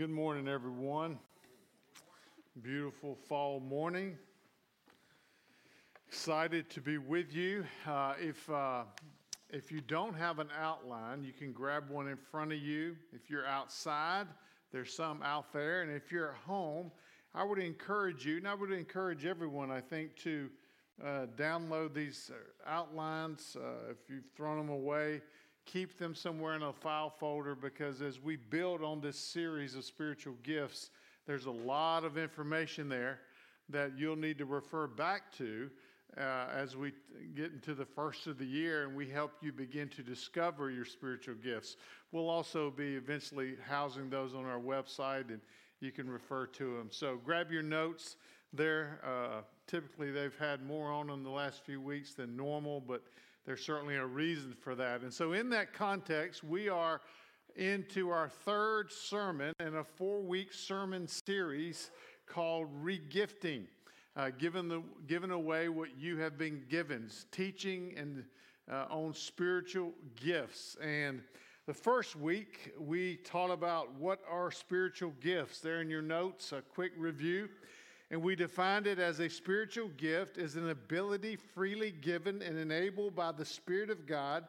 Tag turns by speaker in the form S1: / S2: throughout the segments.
S1: Good morning, everyone. Beautiful fall morning. Excited to be with you. Uh, if uh, if you don't have an outline, you can grab one in front of you. If you're outside, there's some out there, and if you're at home, I would encourage you, and I would encourage everyone, I think, to uh, download these uh, outlines. Uh, if you've thrown them away, keep them somewhere in a file folder because as we build on this series of spiritual gifts, there's a lot of information there that you'll need to refer back to uh, as we get into the first of the year and we help you begin to discover your spiritual gifts. We'll also be eventually housing those on our website and you can refer to them. So grab your notes there. Uh, typically, they've had more on them the last few weeks than normal, but there's certainly a reason for that. And so, in that context, we are into our third sermon in a four week sermon series called Regifting, uh, giving, the, giving away what you have been given, teaching and uh, on spiritual gifts. And the first week, we taught about what are spiritual gifts. There in your notes, a quick review. And we defined it as a spiritual gift as an ability freely given and enabled by the Spirit of God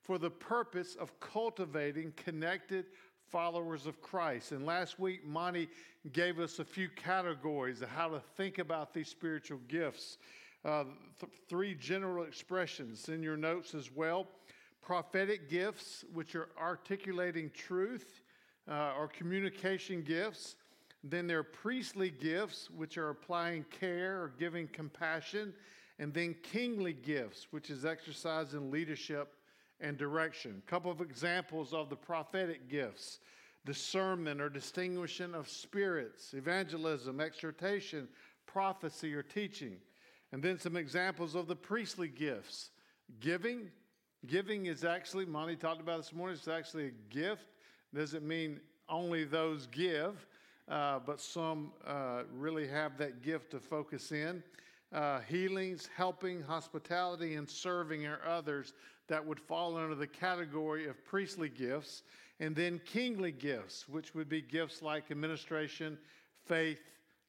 S1: for the purpose of cultivating connected followers of Christ. And last week, Monty gave us a few categories of how to think about these spiritual gifts. Uh, th- three general expressions in your notes as well prophetic gifts, which are articulating truth, uh, or communication gifts. Then there are priestly gifts, which are applying care or giving compassion. And then kingly gifts, which is exercising leadership and direction. A couple of examples of the prophetic gifts discernment or distinguishing of spirits, evangelism, exhortation, prophecy, or teaching. And then some examples of the priestly gifts giving. Giving is actually, Monty talked about this morning, it's actually a gift. Doesn't mean only those give uh, but some uh, really have that gift to focus in. Uh, healings, helping, hospitality, and serving are others that would fall under the category of priestly gifts. And then kingly gifts, which would be gifts like administration, faith,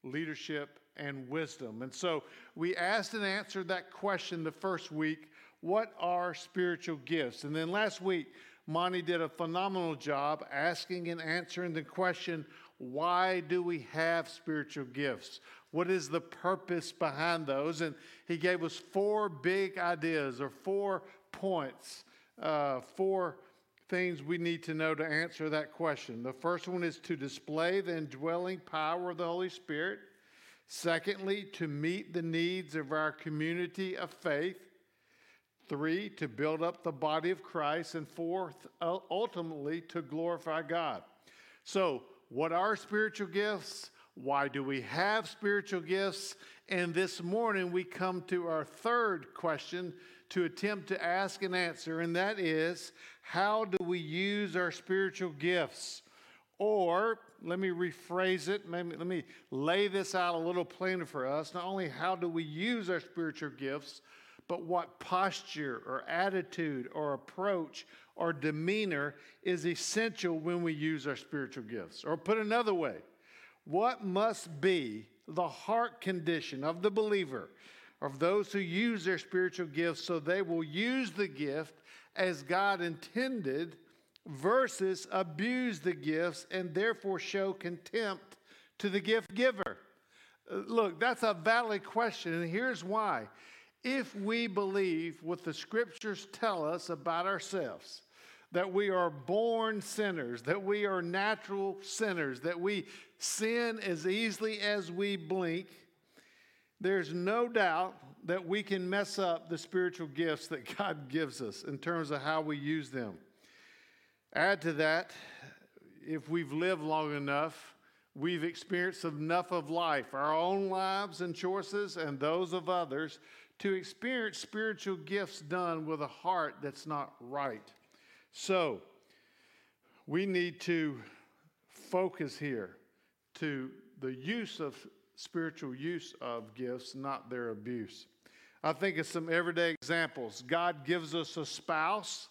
S1: leadership, and wisdom. And so we asked and answered that question the first week what are spiritual gifts? And then last week, Monty did a phenomenal job asking and answering the question why do we have spiritual gifts? What is the purpose behind those? And he gave us four big ideas or four points, uh, four things we need to know to answer that question. The first one is to display the indwelling power of the Holy Spirit. Secondly, to meet the needs of our community of faith. Three, to build up the body of Christ. And fourth, ultimately, to glorify God. So, what are spiritual gifts? Why do we have spiritual gifts? And this morning we come to our third question to attempt to ask and answer, and that is how do we use our spiritual gifts? Or let me rephrase it, maybe, let me lay this out a little plainer for us. Not only how do we use our spiritual gifts, but what posture or attitude or approach or demeanor is essential when we use our spiritual gifts. Or put another way, what must be the heart condition of the believer, of those who use their spiritual gifts, so they will use the gift as God intended versus abuse the gifts and therefore show contempt to the gift giver? Look, that's a valid question, and here's why. If we believe what the scriptures tell us about ourselves, that we are born sinners, that we are natural sinners, that we sin as easily as we blink, there's no doubt that we can mess up the spiritual gifts that God gives us in terms of how we use them. Add to that, if we've lived long enough, we've experienced enough of life, our own lives and choices, and those of others, to experience spiritual gifts done with a heart that's not right. So, we need to focus here to the use of spiritual use of gifts, not their abuse. I think of some everyday examples. God gives us a spouse,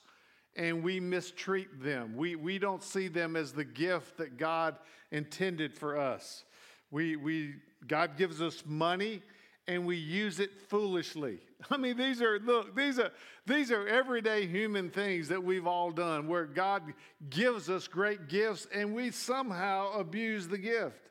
S1: and we mistreat them. We, we don't see them as the gift that God intended for us. We, we, God gives us money and we use it foolishly. I mean, these are look, these are these are everyday human things that we've all done where God gives us great gifts and we somehow abuse the gift.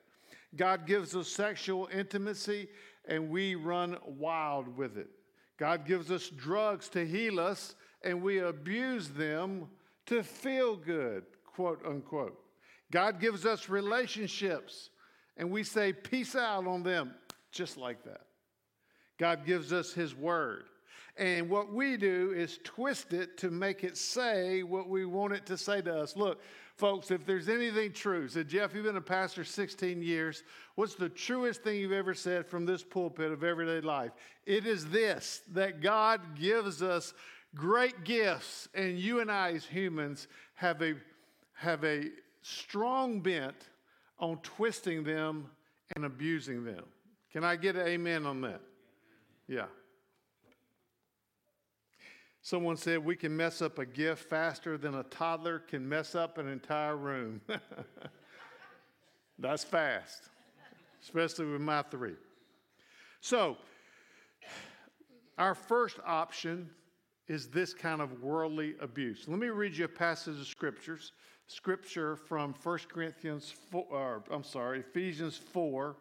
S1: God gives us sexual intimacy and we run wild with it. God gives us drugs to heal us and we abuse them to feel good, quote unquote. God gives us relationships and we say peace out on them just like that. God gives us His Word. And what we do is twist it to make it say what we want it to say to us. Look, folks, if there's anything true, said Jeff, you've been a pastor 16 years. What's the truest thing you've ever said from this pulpit of everyday life? It is this that God gives us great gifts, and you and I, as humans, have a, have a strong bent on twisting them and abusing them. Can I get an amen on that? Yeah. Someone said we can mess up a gift faster than a toddler can mess up an entire room. That's fast, especially with my three. So, our first option is this kind of worldly abuse. Let me read you a passage of scriptures. Scripture from 1 Corinthians 4, or I'm sorry, Ephesians 4,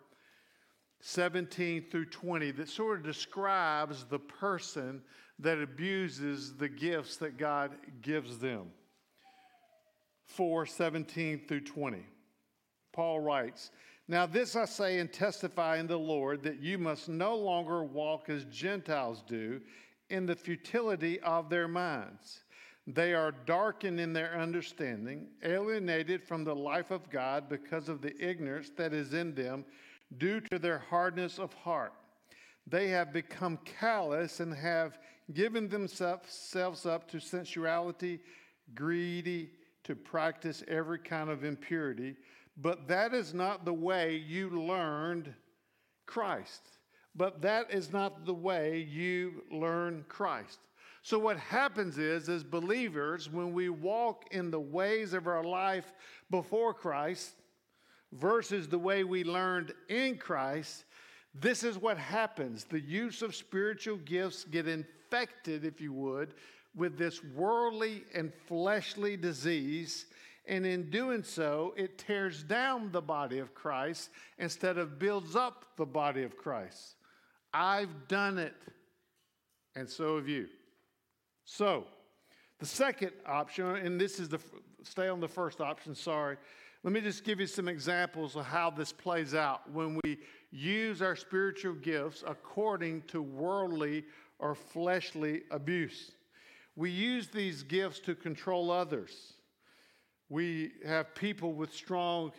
S1: 17 through 20 that sort of describes the person that abuses the gifts that God gives them. 4 17 through 20. Paul writes, Now this I say and testify in the Lord that you must no longer walk as Gentiles do in the futility of their minds. They are darkened in their understanding, alienated from the life of God because of the ignorance that is in them due to their hardness of heart. They have become callous and have given themselves up to sensuality, greedy, to practice every kind of impurity. But that is not the way you learned Christ. But that is not the way you learn Christ. So, what happens is, as believers, when we walk in the ways of our life before Christ, versus the way we learned in Christ, this is what happens. The use of spiritual gifts get infected, if you would, with this worldly and fleshly disease. And in doing so, it tears down the body of Christ instead of builds up the body of Christ. I've done it, and so have you. So, the second option, and this is the stay on the first option, sorry, let me just give you some examples of how this plays out when we use our spiritual gifts according to worldly or fleshly abuse. We use these gifts to control others. We have people with strong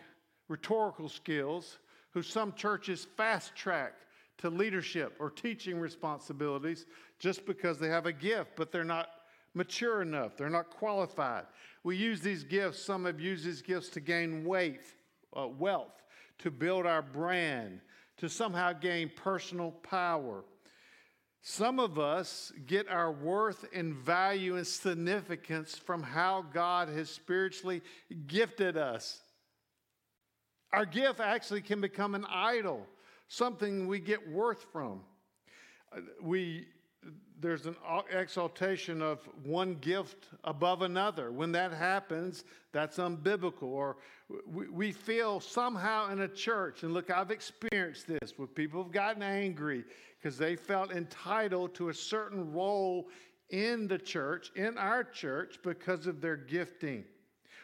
S1: rhetorical skills who some churches fast track to leadership or teaching responsibilities just because they have a gift, but they're not mature enough, they're not qualified. We use these gifts, some have used these gifts to gain weight, uh, wealth, to build our brand, to somehow gain personal power. Some of us get our worth and value and significance from how God has spiritually gifted us. Our gift actually can become an idol, something we get worth from. Uh, we there's an exaltation of one gift above another. When that happens, that's unbiblical. Or we feel somehow in a church, and look, I've experienced this where people have gotten angry because they felt entitled to a certain role in the church, in our church, because of their gifting.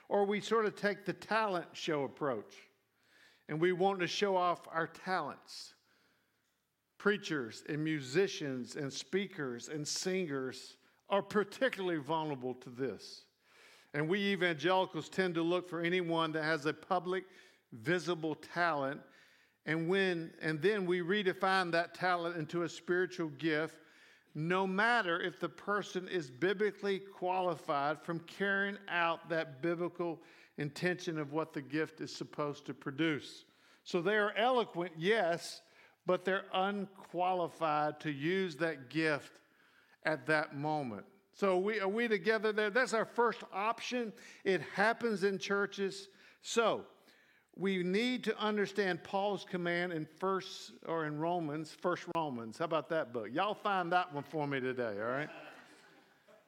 S1: Or we sort of take the talent show approach and we want to show off our talents preachers and musicians and speakers and singers are particularly vulnerable to this. And we evangelicals tend to look for anyone that has a public, visible talent. And when and then we redefine that talent into a spiritual gift, no matter if the person is biblically qualified from carrying out that biblical intention of what the gift is supposed to produce. So they are eloquent, yes, but they're unqualified to use that gift at that moment. So we, are we together there? That's our first option. It happens in churches. So we need to understand Paul's command in first or in Romans, first Romans. How about that book? Y'all find that one for me today, all right?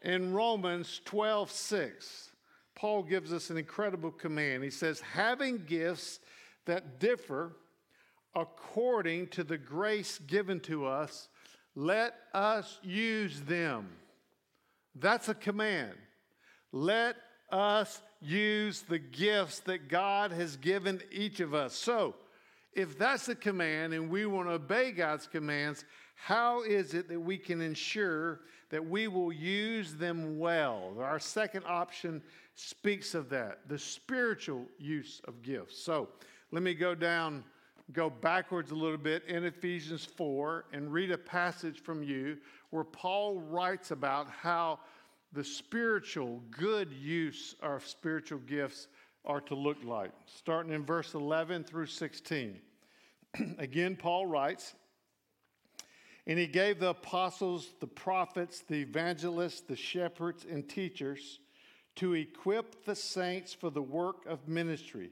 S1: In Romans 12, 6, Paul gives us an incredible command. He says, having gifts that differ according to the grace given to us, let us use them. That's a command. Let us use the gifts that God has given each of us. So, if that's a command and we want to obey God's commands, how is it that we can ensure that we will use them well? Our second option speaks of that the spiritual use of gifts. So, let me go down, go backwards a little bit in Ephesians 4 and read a passage from you where Paul writes about how the spiritual good use of spiritual gifts are to look like. Starting in verse 11 through 16. Again, Paul writes, and he gave the apostles, the prophets, the evangelists, the shepherds, and teachers to equip the saints for the work of ministry,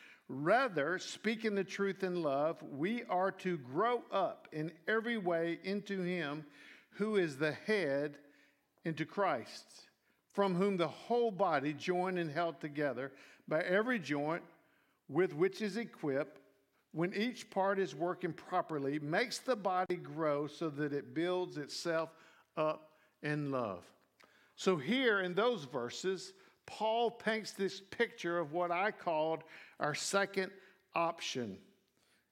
S1: Rather, speaking the truth in love, we are to grow up in every way into Him who is the head, into Christ from whom the whole body, joined and held together by every joint with which is equipped, when each part is working properly, makes the body grow so that it builds itself up in love. So, here in those verses, Paul paints this picture of what I called our second option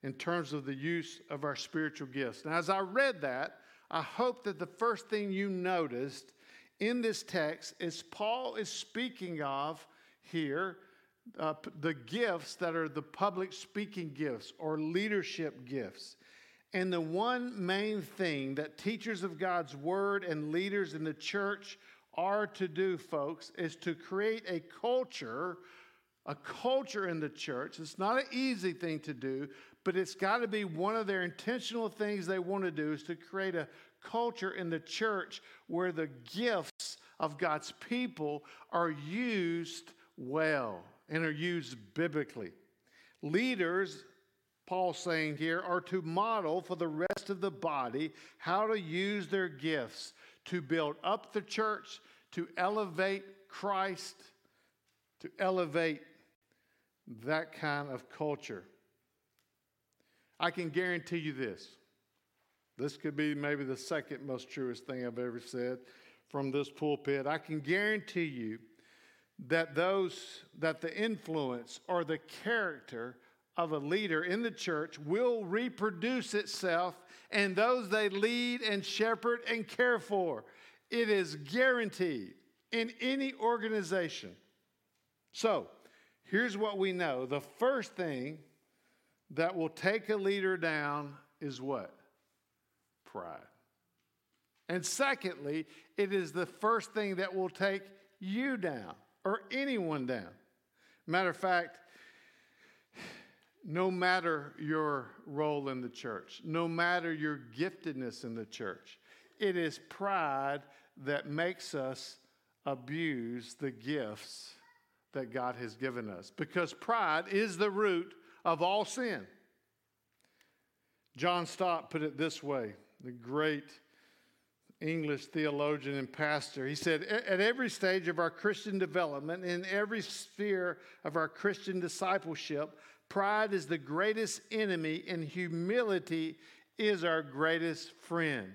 S1: in terms of the use of our spiritual gifts. Now, as I read that, I hope that the first thing you noticed in this text is Paul is speaking of here uh, the gifts that are the public speaking gifts or leadership gifts. And the one main thing that teachers of God's word and leaders in the church are to do, folks, is to create a culture, a culture in the church. It's not an easy thing to do, but it's got to be one of their intentional things they want to do is to create a culture in the church where the gifts of God's people are used well and are used biblically. Leaders, Paul's saying here, are to model for the rest of the body how to use their gifts to build up the church, to elevate Christ, to elevate that kind of culture. I can guarantee you this this could be maybe the second most truest thing I've ever said from this pulpit. I can guarantee you that those that the influence or the character of a leader in the church will reproduce itself and those they lead and shepherd and care for. It is guaranteed in any organization. So, here's what we know the first thing that will take a leader down is what? pride. And secondly, it is the first thing that will take you down or anyone down. Matter of fact, no matter your role in the church, no matter your giftedness in the church, it is pride that makes us abuse the gifts that God has given us because pride is the root of all sin. John Stott put it this way the great English theologian and pastor. He said, At every stage of our Christian development, in every sphere of our Christian discipleship, pride is the greatest enemy and humility is our greatest friend.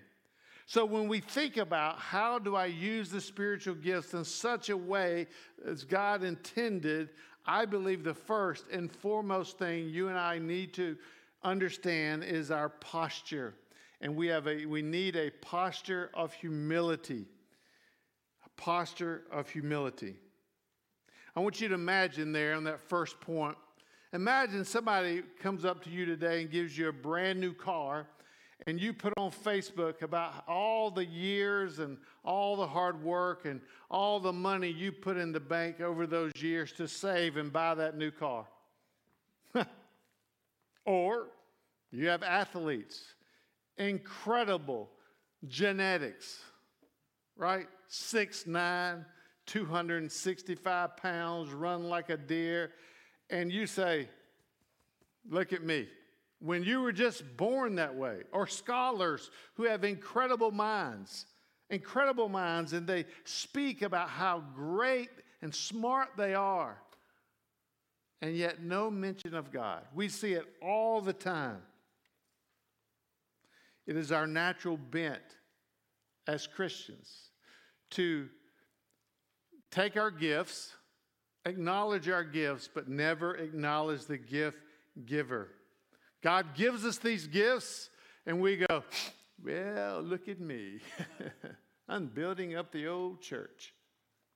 S1: So when we think about how do I use the spiritual gifts in such a way as God intended, I believe the first and foremost thing you and I need to understand is our posture and we have a we need a posture of humility a posture of humility. I want you to imagine there on that first point. Imagine somebody comes up to you today and gives you a brand new car, and you put on Facebook about all the years and all the hard work and all the money you put in the bank over those years to save and buy that new car. or you have athletes, incredible genetics, right? Six nine, 265 pounds, run like a deer, and you say, Look at me. When you were just born that way, or scholars who have incredible minds, incredible minds, and they speak about how great and smart they are, and yet no mention of God. We see it all the time. It is our natural bent as Christians to take our gifts, acknowledge our gifts, but never acknowledge the gift giver. God gives us these gifts, and we go, Well, look at me. I'm building up the old church.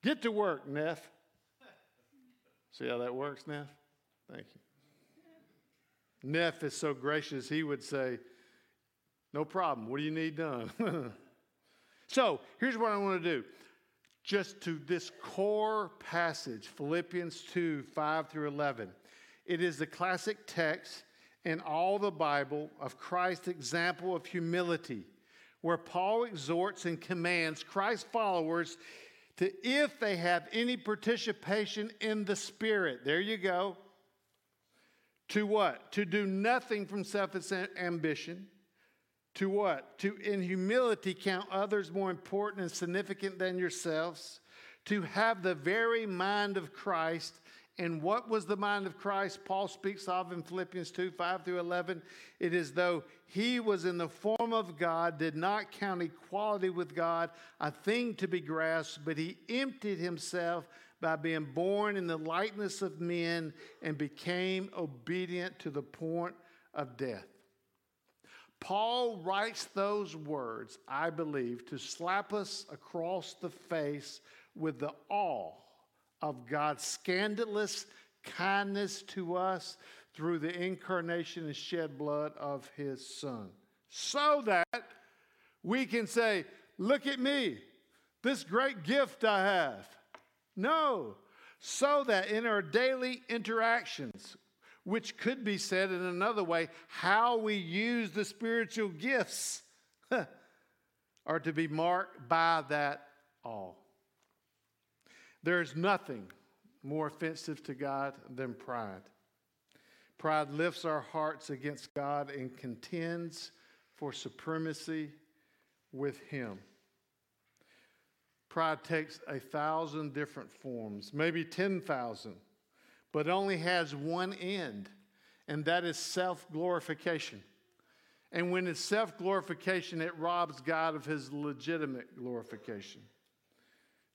S1: Get to work, Neff. See how that works, Neff? Thank you. Neff is so gracious, he would say, No problem. What do you need done? so here's what I want to do just to this core passage, Philippians 2 5 through 11. It is the classic text in all the Bible of Christ's example of humility, where Paul exhorts and commands Christ's followers to, if they have any participation in the Spirit, there you go, to what? To do nothing from selfish ambition to what? To, in humility, count others more important and significant than yourselves. To have the very mind of Christ. And what was the mind of Christ Paul speaks of in Philippians 2 5 through 11? It is though he was in the form of God, did not count equality with God a thing to be grasped, but he emptied himself by being born in the likeness of men and became obedient to the point of death. Paul writes those words, I believe, to slap us across the face with the awe of God's scandalous kindness to us through the incarnation and shed blood of his Son. So that we can say, Look at me, this great gift I have. No, so that in our daily interactions, which could be said in another way how we use the spiritual gifts are to be marked by that all. There's nothing more offensive to God than pride. Pride lifts our hearts against God and contends for supremacy with Him. Pride takes a thousand different forms, maybe 10,000 but only has one end, and that is self glorification. And when it's self glorification, it robs God of his legitimate glorification.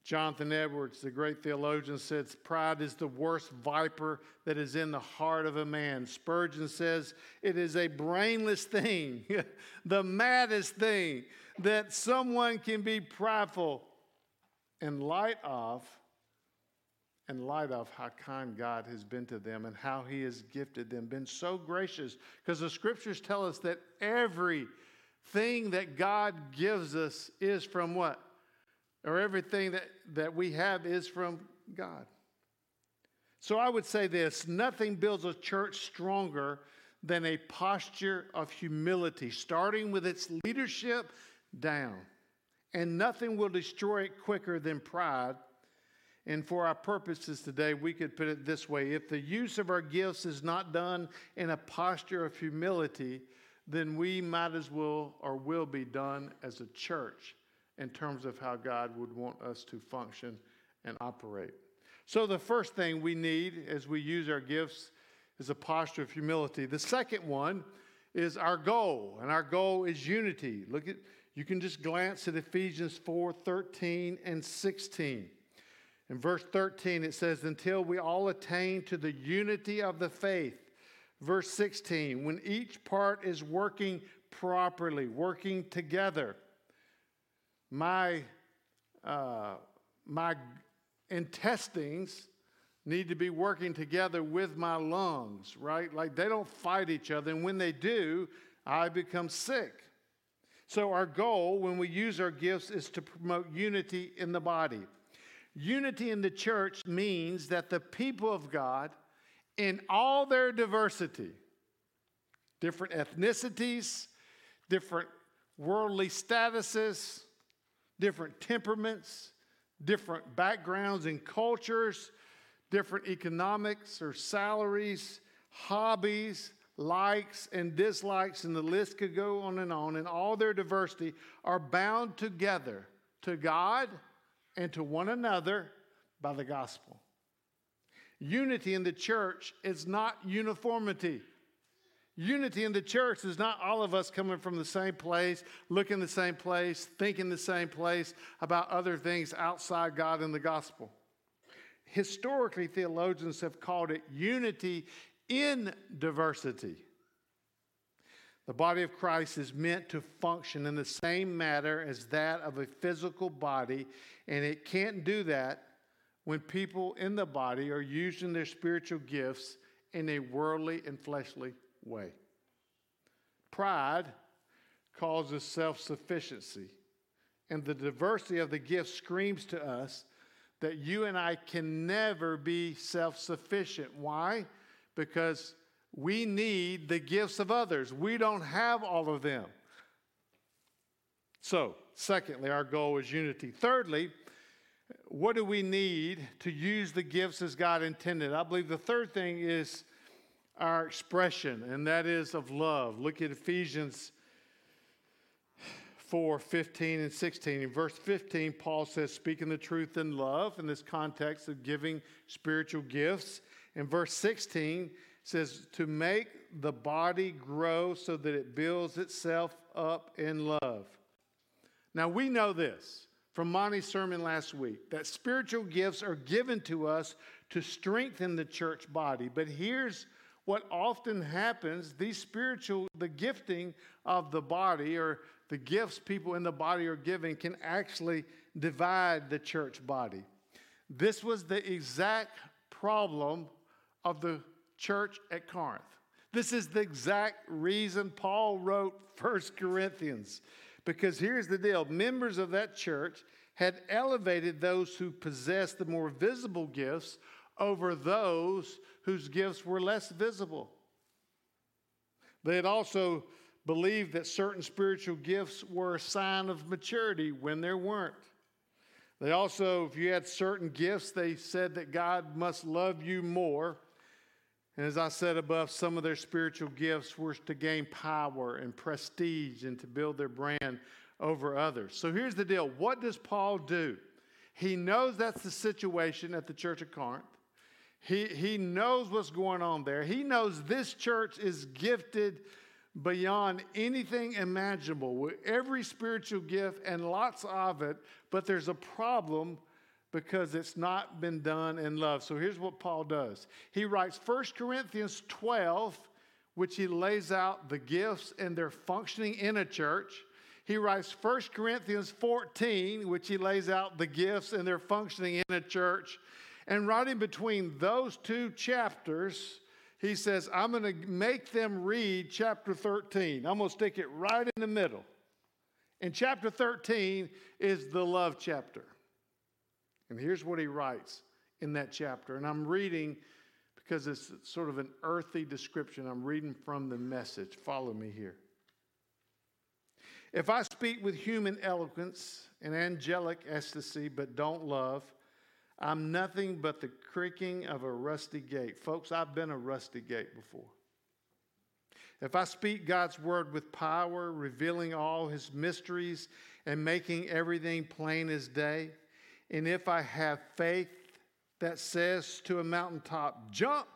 S1: Jonathan Edwards, the great theologian, says pride is the worst viper that is in the heart of a man. Spurgeon says it is a brainless thing, the maddest thing that someone can be prideful in light of in light of how kind God has been to them and how He has gifted them, been so gracious. Because the scriptures tell us that everything that God gives us is from what? Or everything that, that we have is from God. So I would say this nothing builds a church stronger than a posture of humility, starting with its leadership down. And nothing will destroy it quicker than pride and for our purposes today, we could put it this way if the use of our gifts is not done in a posture of humility, then we might as well or will be done as a church in terms of how God would want us to function and operate. So, the first thing we need as we use our gifts is a posture of humility. The second one is our goal, and our goal is unity. Look at you can just glance at Ephesians 4 13 and 16. In verse 13, it says, Until we all attain to the unity of the faith. Verse 16, when each part is working properly, working together. My, uh, my intestines need to be working together with my lungs, right? Like they don't fight each other. And when they do, I become sick. So, our goal when we use our gifts is to promote unity in the body. Unity in the church means that the people of God, in all their diversity, different ethnicities, different worldly statuses, different temperaments, different backgrounds and cultures, different economics or salaries, hobbies, likes and dislikes, and the list could go on and on, and all their diversity are bound together to God and to one another by the gospel. Unity in the church is not uniformity. Unity in the church is not all of us coming from the same place, looking the same place, thinking the same place about other things outside God and the gospel historically, theologians have called it unity in diversity. The body of Christ is meant to function in the same manner as that of a physical body, and it can't do that when people in the body are using their spiritual gifts in a worldly and fleshly way. Pride causes self sufficiency, and the diversity of the gifts screams to us that you and I can never be self sufficient. Why? Because we need the gifts of others. We don't have all of them. So, secondly, our goal is unity. Thirdly, what do we need to use the gifts as God intended? I believe the third thing is our expression, and that is of love. Look at Ephesians 4 15 and 16. In verse 15, Paul says, speaking the truth in love in this context of giving spiritual gifts. In verse 16, says, to make the body grow so that it builds itself up in love. Now, we know this from Monty's sermon last week that spiritual gifts are given to us to strengthen the church body. But here's what often happens these spiritual, the gifting of the body or the gifts people in the body are giving can actually divide the church body. This was the exact problem of the church at Corinth. This is the exact reason Paul wrote First Corinthians. Because here's the deal members of that church had elevated those who possessed the more visible gifts over those whose gifts were less visible. They had also believed that certain spiritual gifts were a sign of maturity when there weren't. They also, if you had certain gifts, they said that God must love you more. And as I said above, some of their spiritual gifts were to gain power and prestige and to build their brand over others. So here's the deal what does Paul do? He knows that's the situation at the church of Corinth. He, he knows what's going on there. He knows this church is gifted beyond anything imaginable with every spiritual gift and lots of it, but there's a problem because it's not been done in love. So here's what Paul does he writes 1 Corinthians 12, which he lays out the gifts and their functioning in a church. He writes 1 Corinthians 14, which he lays out the gifts and their functioning in a church. And right in between those two chapters, he says, I'm going to make them read chapter 13. I'm going to stick it right in the middle. And chapter 13 is the love chapter. And here's what he writes in that chapter. And I'm reading because it's sort of an earthy description. I'm reading from the message. Follow me here. If I speak with human eloquence and angelic ecstasy, but don't love, I'm nothing but the creaking of a rusty gate. Folks, I've been a rusty gate before. If I speak God's word with power, revealing all his mysteries and making everything plain as day, and if I have faith that says to a mountaintop, jump,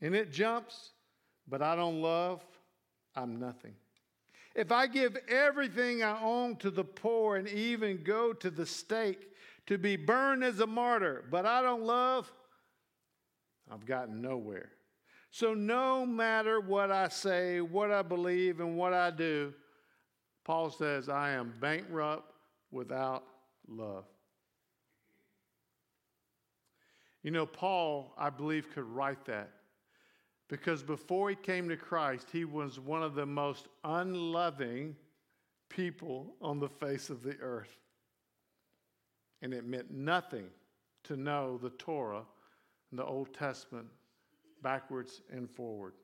S1: and it jumps, but I don't love, I'm nothing. If I give everything I own to the poor and even go to the stake, to be burned as a martyr, but I don't love, I've gotten nowhere. So, no matter what I say, what I believe, and what I do, Paul says, I am bankrupt without love. You know, Paul, I believe, could write that because before he came to Christ, he was one of the most unloving people on the face of the earth. And it meant nothing to know the Torah and the Old Testament backwards and forward.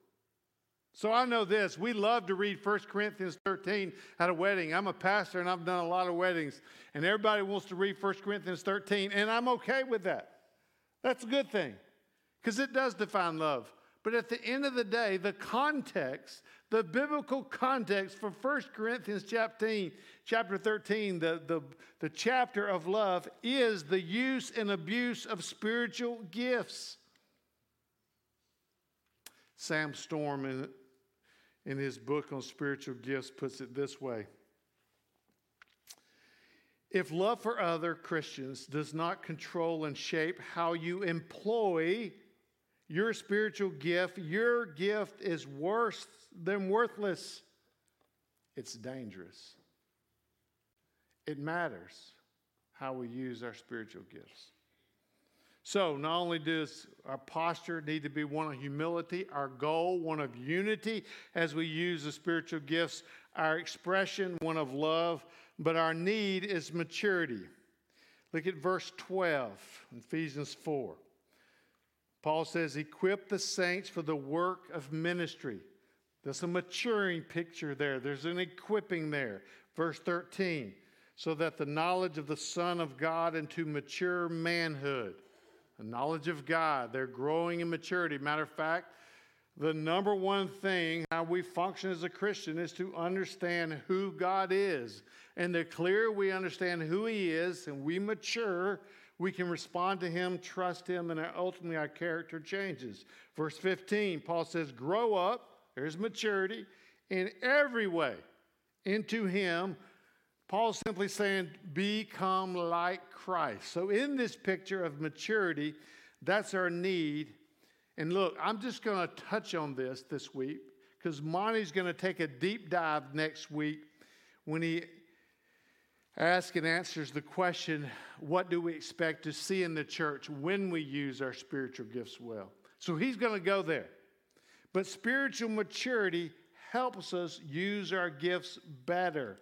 S1: So I know this. We love to read 1 Corinthians 13 at a wedding. I'm a pastor and I've done a lot of weddings, and everybody wants to read 1 Corinthians 13, and I'm okay with that. That's a good thing because it does define love. But at the end of the day, the context, the biblical context for 1 Corinthians chapter, chapter 13, the, the, the chapter of love, is the use and abuse of spiritual gifts. Sam Storm, in, in his book on spiritual gifts, puts it this way if love for other Christians does not control and shape how you employ your spiritual gift, your gift is worse than worthless. It's dangerous. It matters how we use our spiritual gifts. So, not only does our posture need to be one of humility, our goal one of unity as we use the spiritual gifts, our expression one of love, but our need is maturity. Look at verse 12, Ephesians 4. Paul says, Equip the saints for the work of ministry. There's a maturing picture there, there's an equipping there. Verse 13, so that the knowledge of the Son of God into mature manhood, the knowledge of God, they're growing in maturity. Matter of fact, the number one thing how we function as a Christian is to understand who God is. And the clearer we understand who He is and we mature, we can respond to Him, trust Him, and ultimately our character changes. Verse 15, Paul says, Grow up, there's maturity, in every way into Him. Paul's simply saying, Become like Christ. So, in this picture of maturity, that's our need and look, I'm just going to touch on this this week because Monty's going to take a deep dive next week when he asks and answers the question what do we expect to see in the church when we use our spiritual gifts well? So he's going to go there. But spiritual maturity helps us use our gifts better.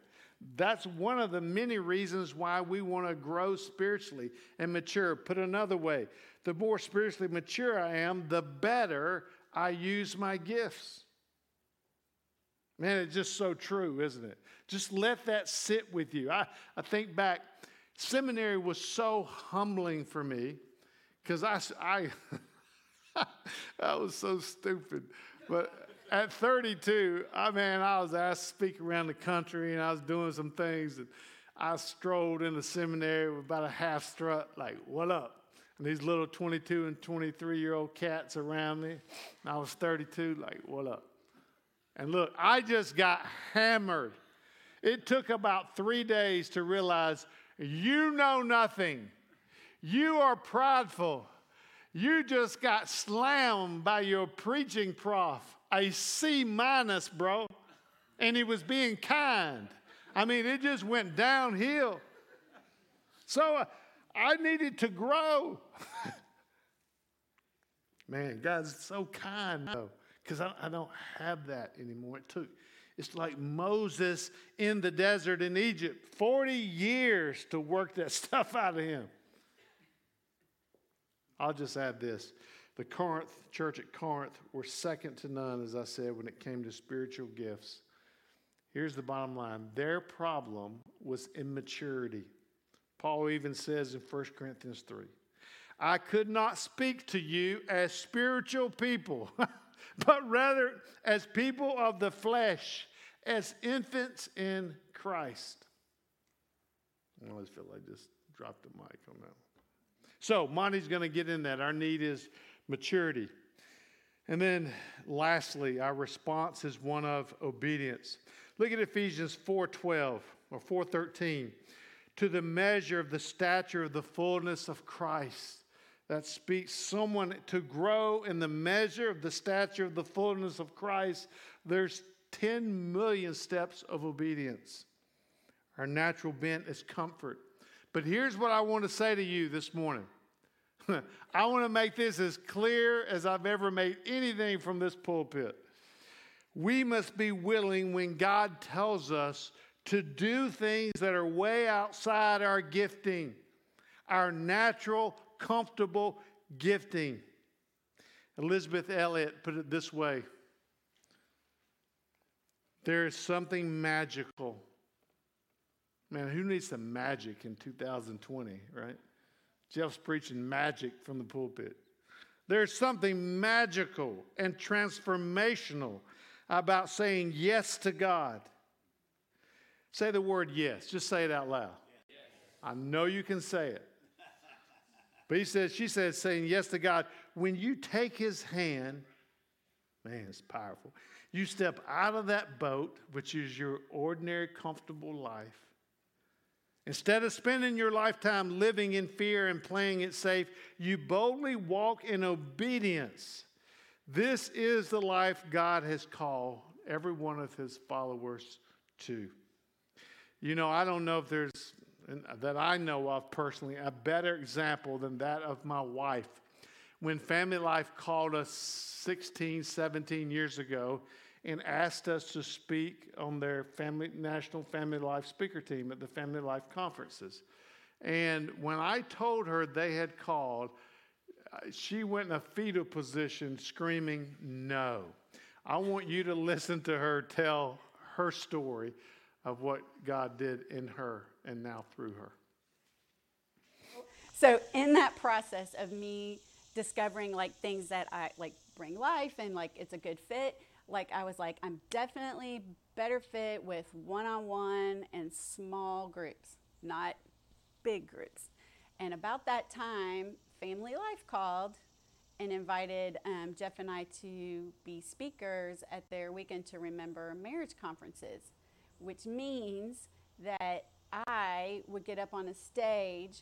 S1: That's one of the many reasons why we want to grow spiritually and mature. Put another way, the more spiritually mature I am, the better I use my gifts. Man, it's just so true, isn't it? Just let that sit with you. I, I think back, seminary was so humbling for me because I, I, I was so stupid. But at 32, I mean, I was asked to speak around the country and I was doing some things. And I strolled in the seminary with about a half strut, like, what up? And these little 22 and 23 year old cats around me. I was 32, like, what up? And look, I just got hammered. It took about three days to realize you know nothing. You are prideful. You just got slammed by your preaching prof. A C minus, bro. And he was being kind. I mean, it just went downhill. So uh, I needed to grow. Man, God's so kind though, because I, I, don't have that anymore. It took, it's like Moses in the desert in Egypt, 40 years to work that stuff out of him. I'll just add this. The Corinth church at Corinth were second to none, as I said, when it came to spiritual gifts. Here's the bottom line their problem was immaturity. Paul even says in 1 Corinthians 3 I could not speak to you as spiritual people, but rather as people of the flesh, as infants in Christ. I always feel like I just dropped the mic on that. So, Monty's going to get in that. Our need is maturity. And then lastly, our response is one of obedience. Look at Ephesians 4:12 or 4:13 to the measure of the stature of the fullness of Christ. That speaks someone to grow in the measure of the stature of the fullness of Christ. There's 10 million steps of obedience. Our natural bent is comfort. But here's what I want to say to you this morning I want to make this as clear as I've ever made anything from this pulpit. We must be willing when God tells us to do things that are way outside our gifting, our natural, comfortable gifting. Elizabeth Elliot put it this way there is something magical. Man, who needs some magic in 2020, right? Jeff's preaching magic from the pulpit. There's something magical and transformational about saying yes to God. Say the word yes. Just say it out loud. Yes. I know you can say it. But he says, she says, saying yes to God. When you take his hand, man, it's powerful. You step out of that boat, which is your ordinary, comfortable life. Instead of spending your lifetime living in fear and playing it safe, you boldly walk in obedience. This is the life God has called every one of his followers to. You know, I don't know if there's, that I know of personally, a better example than that of my wife. When Family Life called us 16, 17 years ago and asked us to speak on their family, National Family Life speaker team at the Family Life conferences. And when I told her they had called, she went in a fetal position screaming, No. I want you to listen to her tell her story of what God did in her and now through her.
S2: So, in that process of me discovering like things that I like bring life and like it's a good fit, like I was like, I'm definitely better fit with one on one and small groups, not big groups. And about that time, Family Life called and invited um, Jeff and I to be speakers at their Weekend to Remember marriage conferences, which means that I would get up on a stage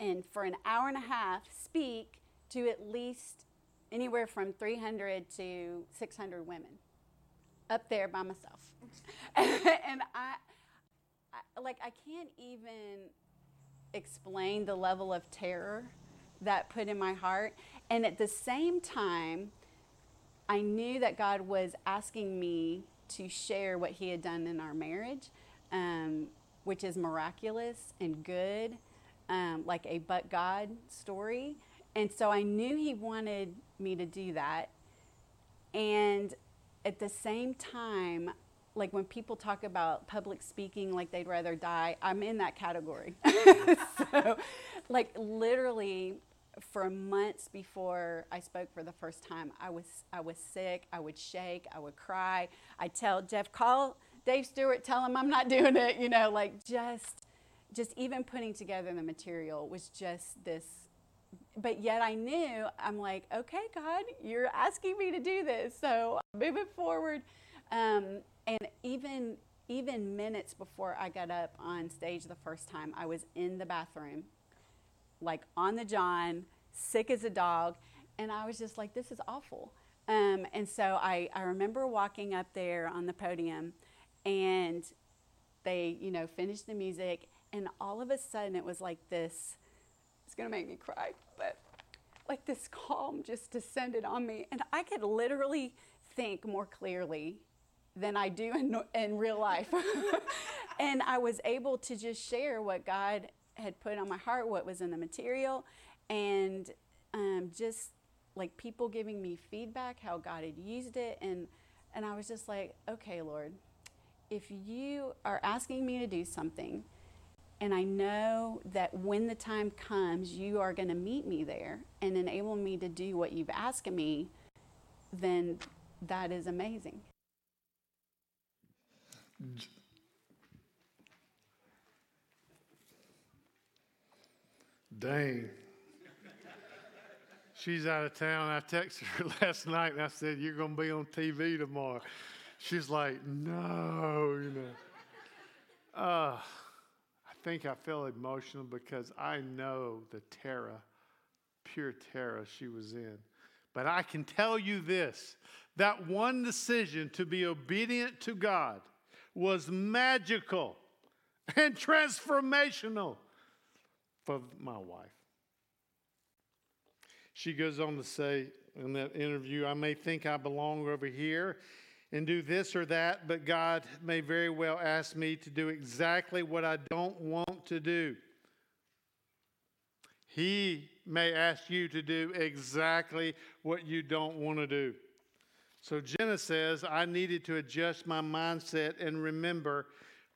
S2: and for an hour and a half speak to at least anywhere from 300 to 600 women up there by myself. and I, I, like, I can't even explain the level of terror that put in my heart. And at the same time, I knew that God was asking me to share what He had done in our marriage, um, which is miraculous and good, um, like a but God story. And so I knew He wanted me to do that. And at the same time, like when people talk about public speaking like they'd rather die, I'm in that category. so, like literally for months before I spoke for the first time, I was I was sick. I would shake. I would cry. I tell Jeff, call Dave Stewart, tell him I'm not doing it. You know, like just just even putting together the material was just this but yet I knew, I'm like, okay, God, you're asking me to do this. So move it forward. Um, and even, even minutes before I got up on stage the first time, I was in the bathroom, like on the John, sick as a dog. And I was just like, this is awful. Um, and so I, I remember walking up there on the podium and they, you know, finished the music. And all of a sudden it was like this it's going to make me cry, but like this calm just descended on me. And I could literally think more clearly than I do in, in real life. and I was able to just share what God had put on my heart, what was in the material, and um, just like people giving me feedback, how God had used it. And, and I was just like, okay, Lord, if you are asking me to do something, and I know that when the time comes, you are going to meet me there and enable me to do what you've asked me, then that is amazing.
S1: Dang. She's out of town. I texted her last night and I said, You're going to be on TV tomorrow. She's like, No, you know. Uh, I think I feel emotional because I know the terror, pure terror she was in. But I can tell you this that one decision to be obedient to God was magical and transformational for my wife. She goes on to say in that interview, I may think I belong over here and do this or that, but God may very well ask me to do exactly what I don't want to do. He may ask you to do exactly what you don't want to do. So Jenna says, I needed to adjust my mindset and remember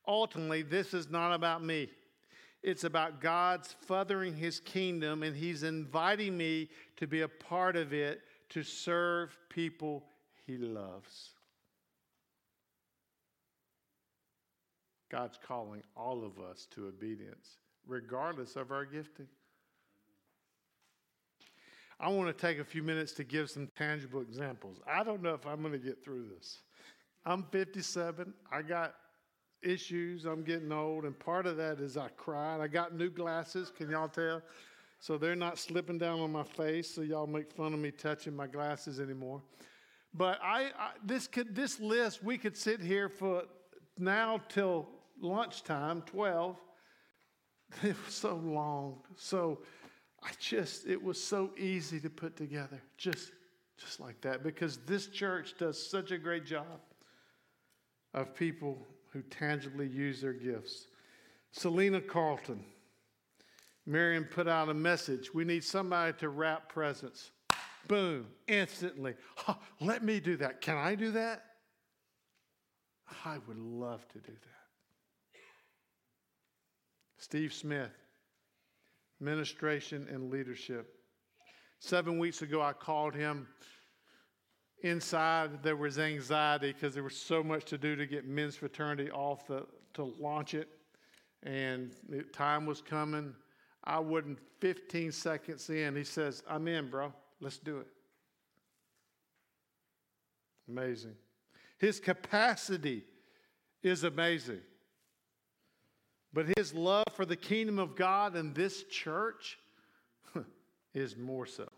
S1: ultimately, this is not about me. It's about God's furthering his kingdom, and he's inviting me to be a part of it to serve people he loves. God's calling all of us to obedience, regardless of our gifting. I want to take a few minutes to give some tangible examples. I don't know if I'm going to get through this. I'm 57. I got issues. I'm getting old, and part of that is I cried. I got new glasses. Can y'all tell? So they're not slipping down on my face, so y'all make fun of me touching my glasses anymore. But I, I this could this list we could sit here for now till lunchtime, 12. It was so long. So I just, it was so easy to put together, just, just like that, because this church does such a great job of people who tangibly use their gifts. Selena Carlton, Miriam put out a message. We need somebody to wrap presents. Boom, instantly. Let me do that. Can I do that? I would love to do that. Steve Smith, ministration and leadership. Seven weeks ago, I called him. Inside, there was anxiety because there was so much to do to get men's fraternity off the, to launch it. And it, time was coming. I wouldn't 15 seconds in. He says, I'm in, bro. Let's do it. Amazing. His capacity is amazing. But his love for the kingdom of God and this church is more so.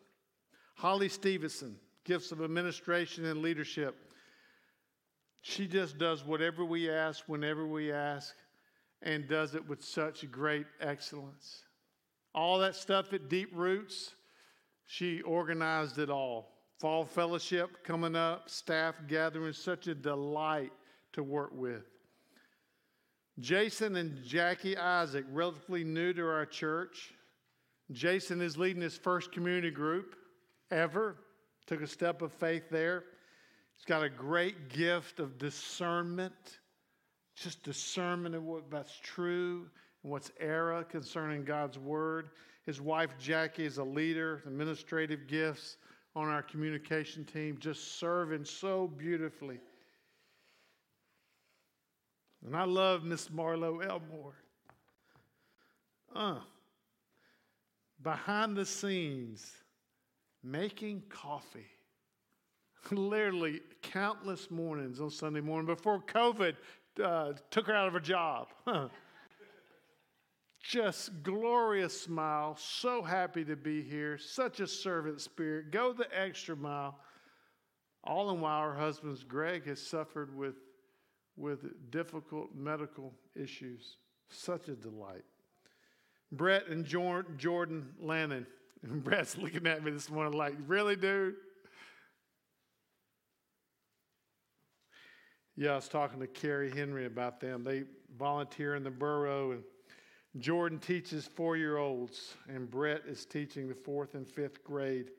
S1: Holly Stevenson, gifts of administration and leadership. She just does whatever we ask, whenever we ask, and does it with such great excellence. All that stuff at Deep Roots, she organized it all. Fall fellowship coming up, staff gathering, such a delight to work with. Jason and Jackie Isaac, relatively new to our church. Jason is leading his first community group ever. Took a step of faith there. He's got a great gift of discernment, just discernment of what's true and what's error concerning God's word. His wife Jackie is a leader, administrative gifts on our communication team, just serving so beautifully. And I love Miss Marlo Elmore. Uh, behind the scenes, making coffee. Literally countless mornings on Sunday morning before COVID uh, took her out of her job. Just glorious smile, so happy to be here, such a servant spirit. Go the extra mile. All in while, her husband's Greg has suffered with with difficult medical issues. Such a delight. Brett and Jordan Lannon. And Brett's looking at me this morning like, really, dude? Yeah, I was talking to Carrie Henry about them. They volunteer in the borough, and Jordan teaches four year olds, and Brett is teaching the fourth and fifth grade.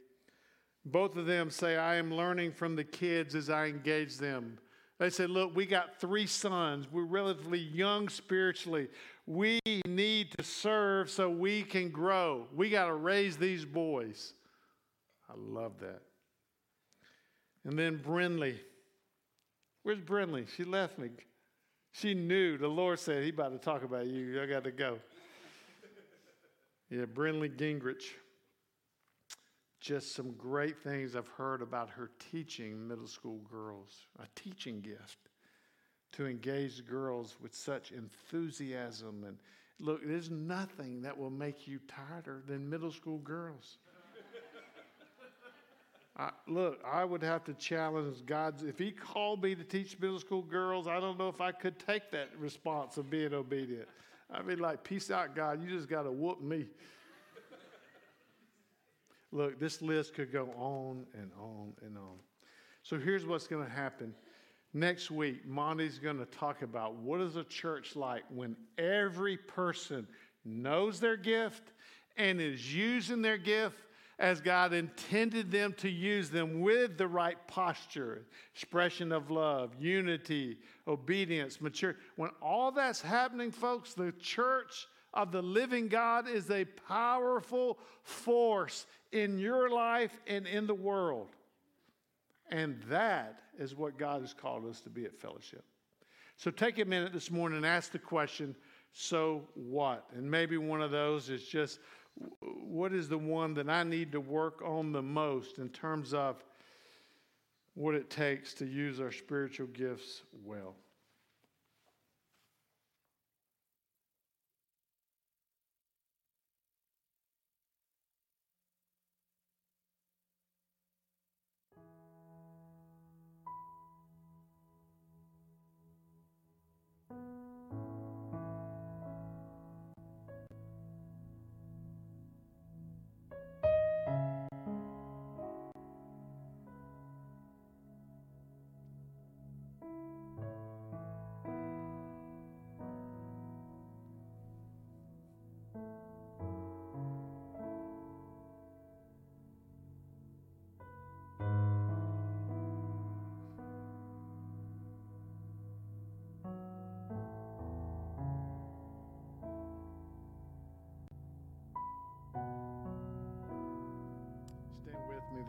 S1: Both of them say, I am learning from the kids as I engage them. They said, Look, we got three sons. We're relatively young spiritually. We need to serve so we can grow. We got to raise these boys. I love that. And then Brinley. Where's Brinley? She left me. She knew the Lord said, He about to talk about you. I got to go. Yeah, Brinley Gingrich just some great things I've heard about her teaching middle school girls, a teaching gift to engage girls with such enthusiasm. And look, there's nothing that will make you tighter than middle school girls. I, look, I would have to challenge God's. If He called me to teach middle school girls, I don't know if I could take that response of being obedient. I'd be like, peace out, God. You just got to whoop me. Look, this list could go on and on and on. So here's what's going to happen. Next week, Monty's going to talk about what is a church like when every person knows their gift and is using their gift as God intended them to use them with the right posture, expression of love, unity, obedience, maturity. When all that's happening, folks, the church of the living God is a powerful force in your life and in the world. And that is what God has called us to be at fellowship. So take a minute this morning and ask the question so what? And maybe one of those is just what is the one that I need to work on the most in terms of what it takes to use our spiritual gifts well?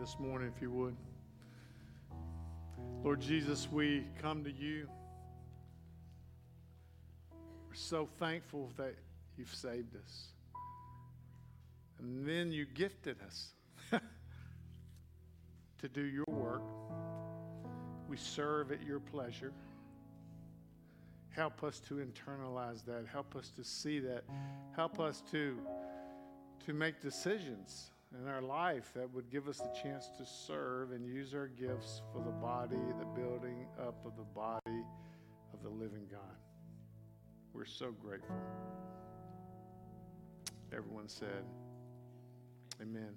S1: This morning, if you would. Lord Jesus, we come to you. We're so thankful that you've saved us. And then you gifted us to do your work. We serve at your pleasure. Help us to internalize that. Help us to see that. Help us to, to make decisions in our life that would give us the chance to serve and use our gifts for the body, the building up of the body of the living God. We're so grateful. Everyone said, Amen.